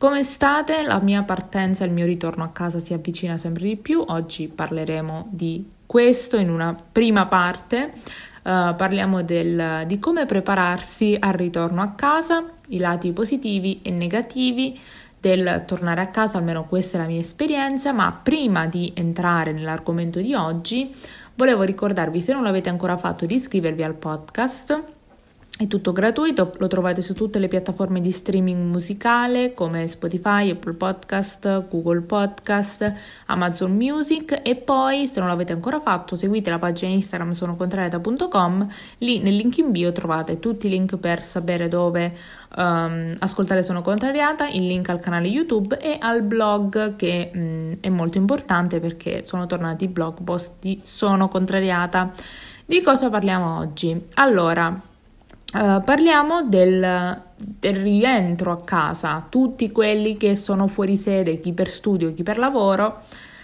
Come state? La mia partenza e il mio ritorno a casa si avvicina sempre di più. Oggi parleremo di questo in una prima parte. Uh, parliamo del, di come prepararsi al ritorno a casa, i lati positivi e negativi del tornare a casa, almeno questa è la mia esperienza, ma prima di entrare nell'argomento di oggi volevo ricordarvi, se non l'avete ancora fatto, di iscrivervi al podcast è tutto gratuito, lo trovate su tutte le piattaforme di streaming musicale come Spotify, Apple Podcast, Google Podcast, Amazon Music e poi se non l'avete ancora fatto seguite la pagina Instagram sonocontrariata.com, lì nel link in bio trovate tutti i link per sapere dove um, ascoltare Sono Contrariata, il link al canale YouTube e al blog che um, è molto importante perché sono tornati i blog post di Sono Contrariata. Di cosa parliamo oggi? Allora, Uh, parliamo del, del, rientro a casa. Tutti quelli che sono fuori sede, chi per studio, chi per lavoro,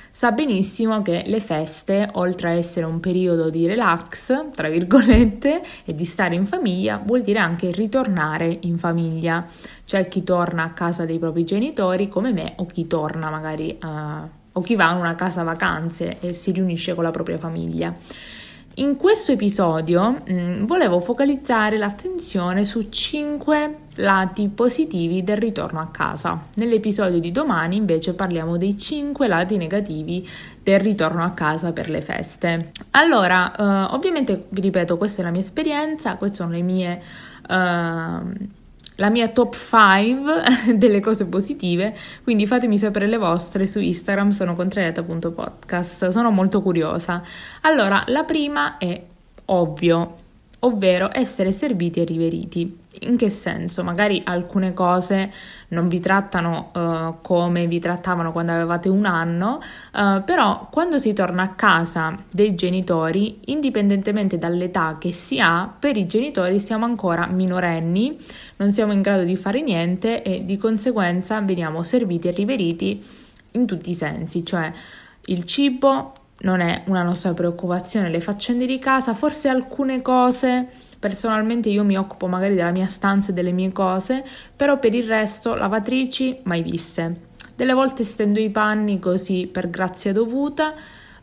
sa benissimo che le feste, oltre a essere un periodo di relax, tra virgolette, e di stare in famiglia, vuol dire anche ritornare in famiglia. C'è chi torna a casa dei propri genitori come me o chi torna magari uh, o chi va in una casa vacanze e si riunisce con la propria famiglia. In questo episodio mh, mm, volevo focalizzare l'attenzione su 5 lati positivi del ritorno a casa. Nell'episodio di domani invece parliamo dei 5 lati negativi del ritorno a casa per le feste. Allora, eh, ovviamente vi ripeto, questa è la mia esperienza, queste sono le mie... Eh, la mia top 5 delle cose positive, quindi fatemi sapere le vostre su Instagram, sono contrariata.podcast, sono molto curiosa. Allora, la prima è ovvio, ovvero essere serviti e riveriti. In che senso? Magari alcune cose non vi trattano uh, come vi trattavano quando avevate un anno, uh, però quando si torna a casa dei genitori, indipendentemente dall'età che si ha, per i genitori siamo ancora minorenni, non siamo in grado di fare niente e di conseguenza veniamo serviti e riveriti in tutti i sensi, cioè il cibo non è una nostra preoccupazione, le faccende di casa, forse alcune cose Personalmente io mi occupo magari della mia stanza e delle mie cose, però per il resto lavatrici mai viste. Delle volte stendo i panni così per grazia dovuta.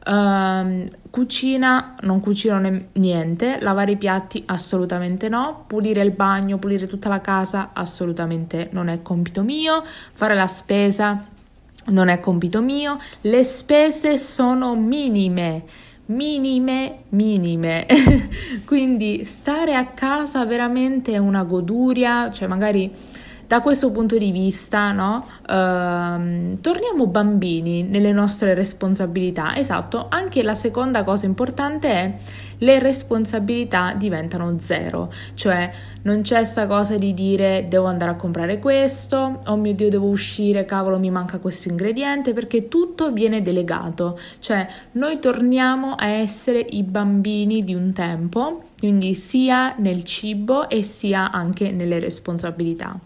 Uh, cucina, non cucino ne- niente, lavare i piatti assolutamente no, pulire il bagno, pulire tutta la casa assolutamente non è compito mio, fare la spesa non è compito mio, le spese sono minime minime, minime. Quindi stare a casa veramente è una goduria, cioè magari da questo punto di vista, no? Uh, torniamo bambini nelle nostre responsabilità. Esatto, anche la seconda cosa importante è le responsabilità diventano zero, cioè non c'è questa cosa di dire devo andare a comprare questo, oh mio Dio devo uscire, cavolo mi manca questo ingrediente, perché tutto viene delegato, cioè noi torniamo a essere i bambini di un tempo, quindi sia nel cibo e sia anche nelle responsabilità.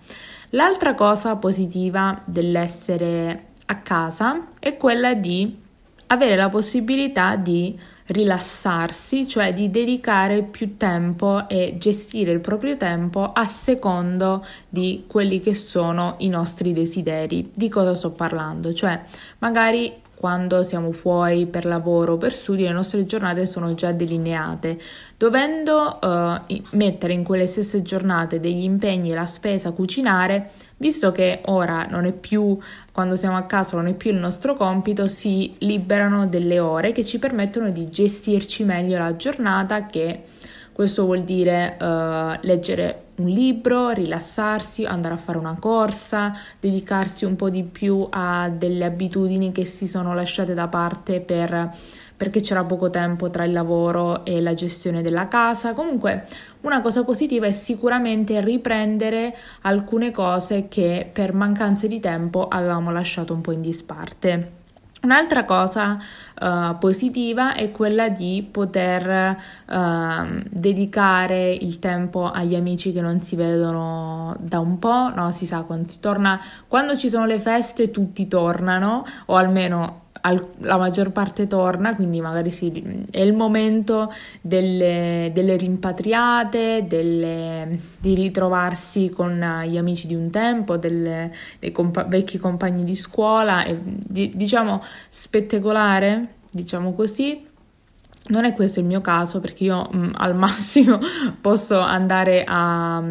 L'altra cosa positiva dell'essere a casa è quella di avere la possibilità di rilassarsi, cioè di dedicare più tempo e gestire il proprio tempo a secondo di quelli che sono i nostri desideri. Di cosa sto parlando? Cioè, magari quando siamo fuori per lavoro o per studio, le nostre giornate sono già delineate. Dovendo uh, mettere in quelle stesse giornate degli impegni, la spesa, cucinare, visto che ora non è più, quando siamo a casa, non è più il nostro compito, si liberano delle ore che ci permettono di gestirci meglio la giornata che questo vuol dire uh, leggere un libro, rilassarsi, andare a fare una corsa, dedicarsi un po' di più a delle abitudini che si sono lasciate da parte per, perché c'era poco tempo tra il lavoro e la gestione della casa. Comunque una cosa positiva è sicuramente riprendere alcune cose che per mancanza di tempo avevamo lasciato un po' in disparte. Un'altra cosa uh, positiva è quella di poter uh, dedicare il tempo agli amici che non si vedono da un po', no? Si sa quando torna, quando ci sono le feste tutti tornano, o almeno al, la maggior parte torna, quindi magari sì, è il momento delle, delle rimpatriate, delle, di ritrovarsi con gli amici di un tempo, delle, dei compa- vecchi compagni di scuola, e, di, diciamo spettacolare, diciamo così. Non è questo il mio caso perché io mh, al massimo posso andare a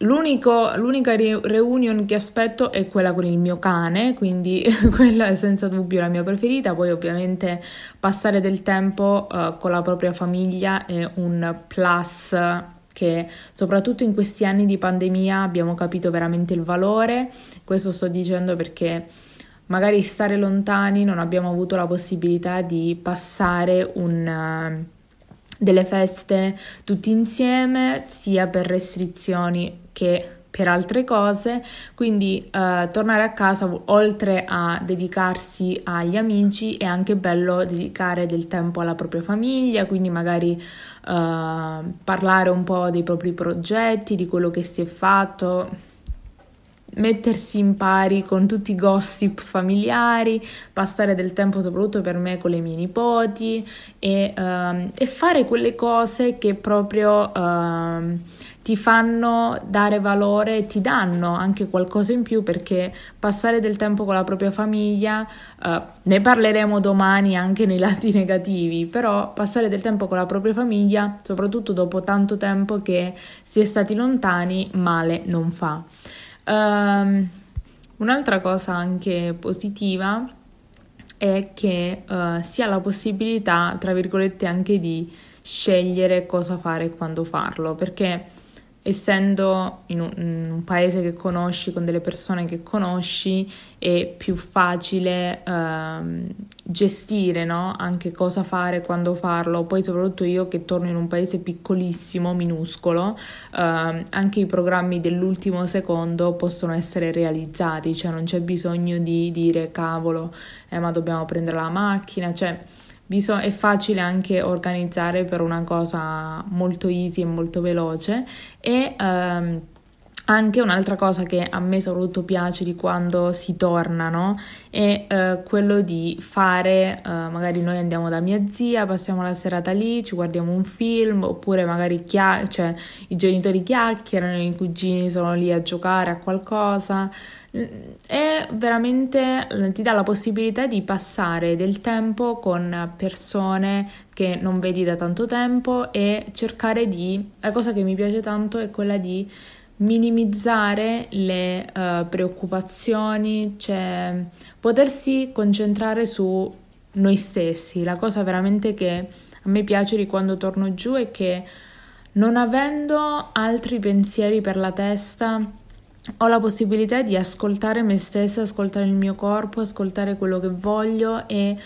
L'unica reunion che aspetto è quella con il mio cane, quindi quella è senza dubbio la mia preferita. Poi, ovviamente, passare del tempo uh, con la propria famiglia è un plus che soprattutto in questi anni di pandemia abbiamo capito veramente il valore. Questo sto dicendo perché magari stare lontani non abbiamo avuto la possibilità di passare un. Uh, delle feste tutti insieme, sia per restrizioni che per altre cose, quindi eh, tornare a casa oltre a dedicarsi agli amici è anche bello dedicare del tempo alla propria famiglia, quindi magari eh, parlare un po' dei propri progetti, di quello che si è fatto, mettersi in pari con tutti i gossip familiari, passare del tempo soprattutto per me con le mie nipoti e, uh, e fare quelle cose che proprio uh, ti fanno dare valore, ti danno anche qualcosa in più perché passare del tempo con la propria famiglia, uh, ne parleremo domani anche nei lati negativi, però passare del tempo con la propria famiglia, soprattutto dopo tanto tempo che si è stati lontani, male non fa. Um, un'altra cosa anche positiva è che uh, si ha la possibilità, tra virgolette, anche di scegliere cosa fare e quando farlo, perché essendo in un, in un, paese che conosci, con delle persone che conosci, è più facile ehm, gestire no? anche cosa fare, quando farlo. Poi, soprattutto io che torno in un paese piccolissimo, minuscolo, ehm, anche i programmi dell'ultimo secondo possono essere realizzati, cioè non c'è bisogno di dire cavolo, eh, ma dobbiamo prendere la macchina, cioè Bisog- è facile anche organizzare per una cosa molto easy e molto veloce e ehm, anche un'altra cosa che a me soprattutto piace di quando si torna no? è eh, quello di fare, eh, magari noi andiamo da mia zia, passiamo la serata lì, ci guardiamo un film oppure magari chia- cioè, i genitori chiacchierano, i cugini sono lì a giocare a qualcosa è veramente ti dà la possibilità di passare del tempo con persone che non vedi da tanto tempo e cercare di la cosa che mi piace tanto è quella di minimizzare le uh, preoccupazioni, cioè potersi concentrare su noi stessi. La cosa veramente che a me piace di quando torno giù è che non avendo altri pensieri per la testa, ho la possibilità di ascoltare me stessa, ascoltare il mio corpo, ascoltare quello che voglio e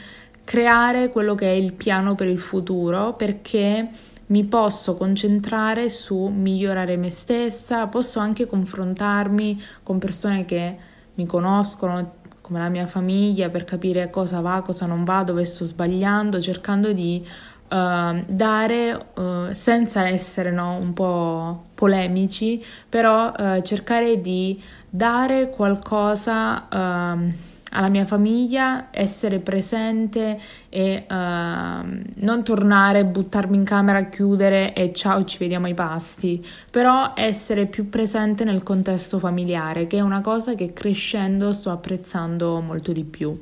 creare quello che è il piano per il futuro perché mi posso concentrare su migliorare me stessa, posso anche confrontarmi con persone che mi conoscono come la mia famiglia per capire cosa va, cosa non va, dove sto sbagliando, cercando di uh, dare, uh, senza essere no, un po' polemici, però uh, cercare di dare qualcosa ehm, alla mia famiglia, essere presente e uh, non tornare, buttarmi in camera, chiudere e ciao, ci vediamo ai pasti, però essere più presente nel contesto familiare, che è una cosa che crescendo sto apprezzando molto di più.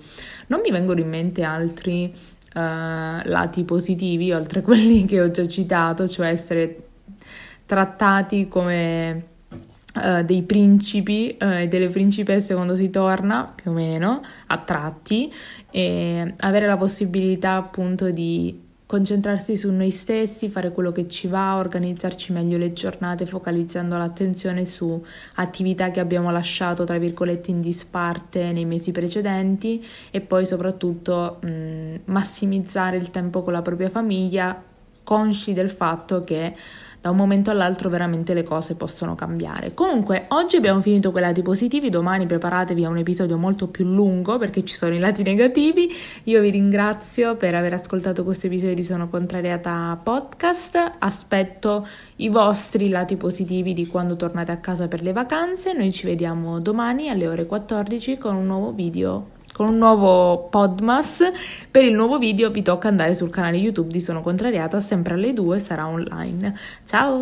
Non mi vengono in mente altri uh, lati positivi, oltre a quelli che ho già citato, cioè essere trattati come uh, dei principi uh, e delle principesse quando si torna, più o meno, a tratti, e avere la possibilità appunto di concentrarsi su noi stessi, fare quello che ci va, organizzarci meglio le giornate focalizzando l'attenzione su attività che abbiamo lasciato tra virgolette in disparte nei mesi precedenti e poi soprattutto mh, massimizzare il tempo con la propria famiglia, consci del fatto che da un momento all'altro veramente le cose possono cambiare. Comunque, oggi abbiamo finito con i lati positivi, domani preparatevi a un episodio molto più lungo perché ci sono i lati negativi. Io vi ringrazio per aver ascoltato questo episodio di Sono Contrariata Podcast, aspetto i vostri lati positivi di quando tornate a casa per le vacanze, noi ci vediamo domani alle ore 14 con un nuovo video con un nuovo Podmas. Per il nuovo video vi tocca andare sul canale YouTube di Sono Contrariata, sempre alle 2 sarà online. Ciao!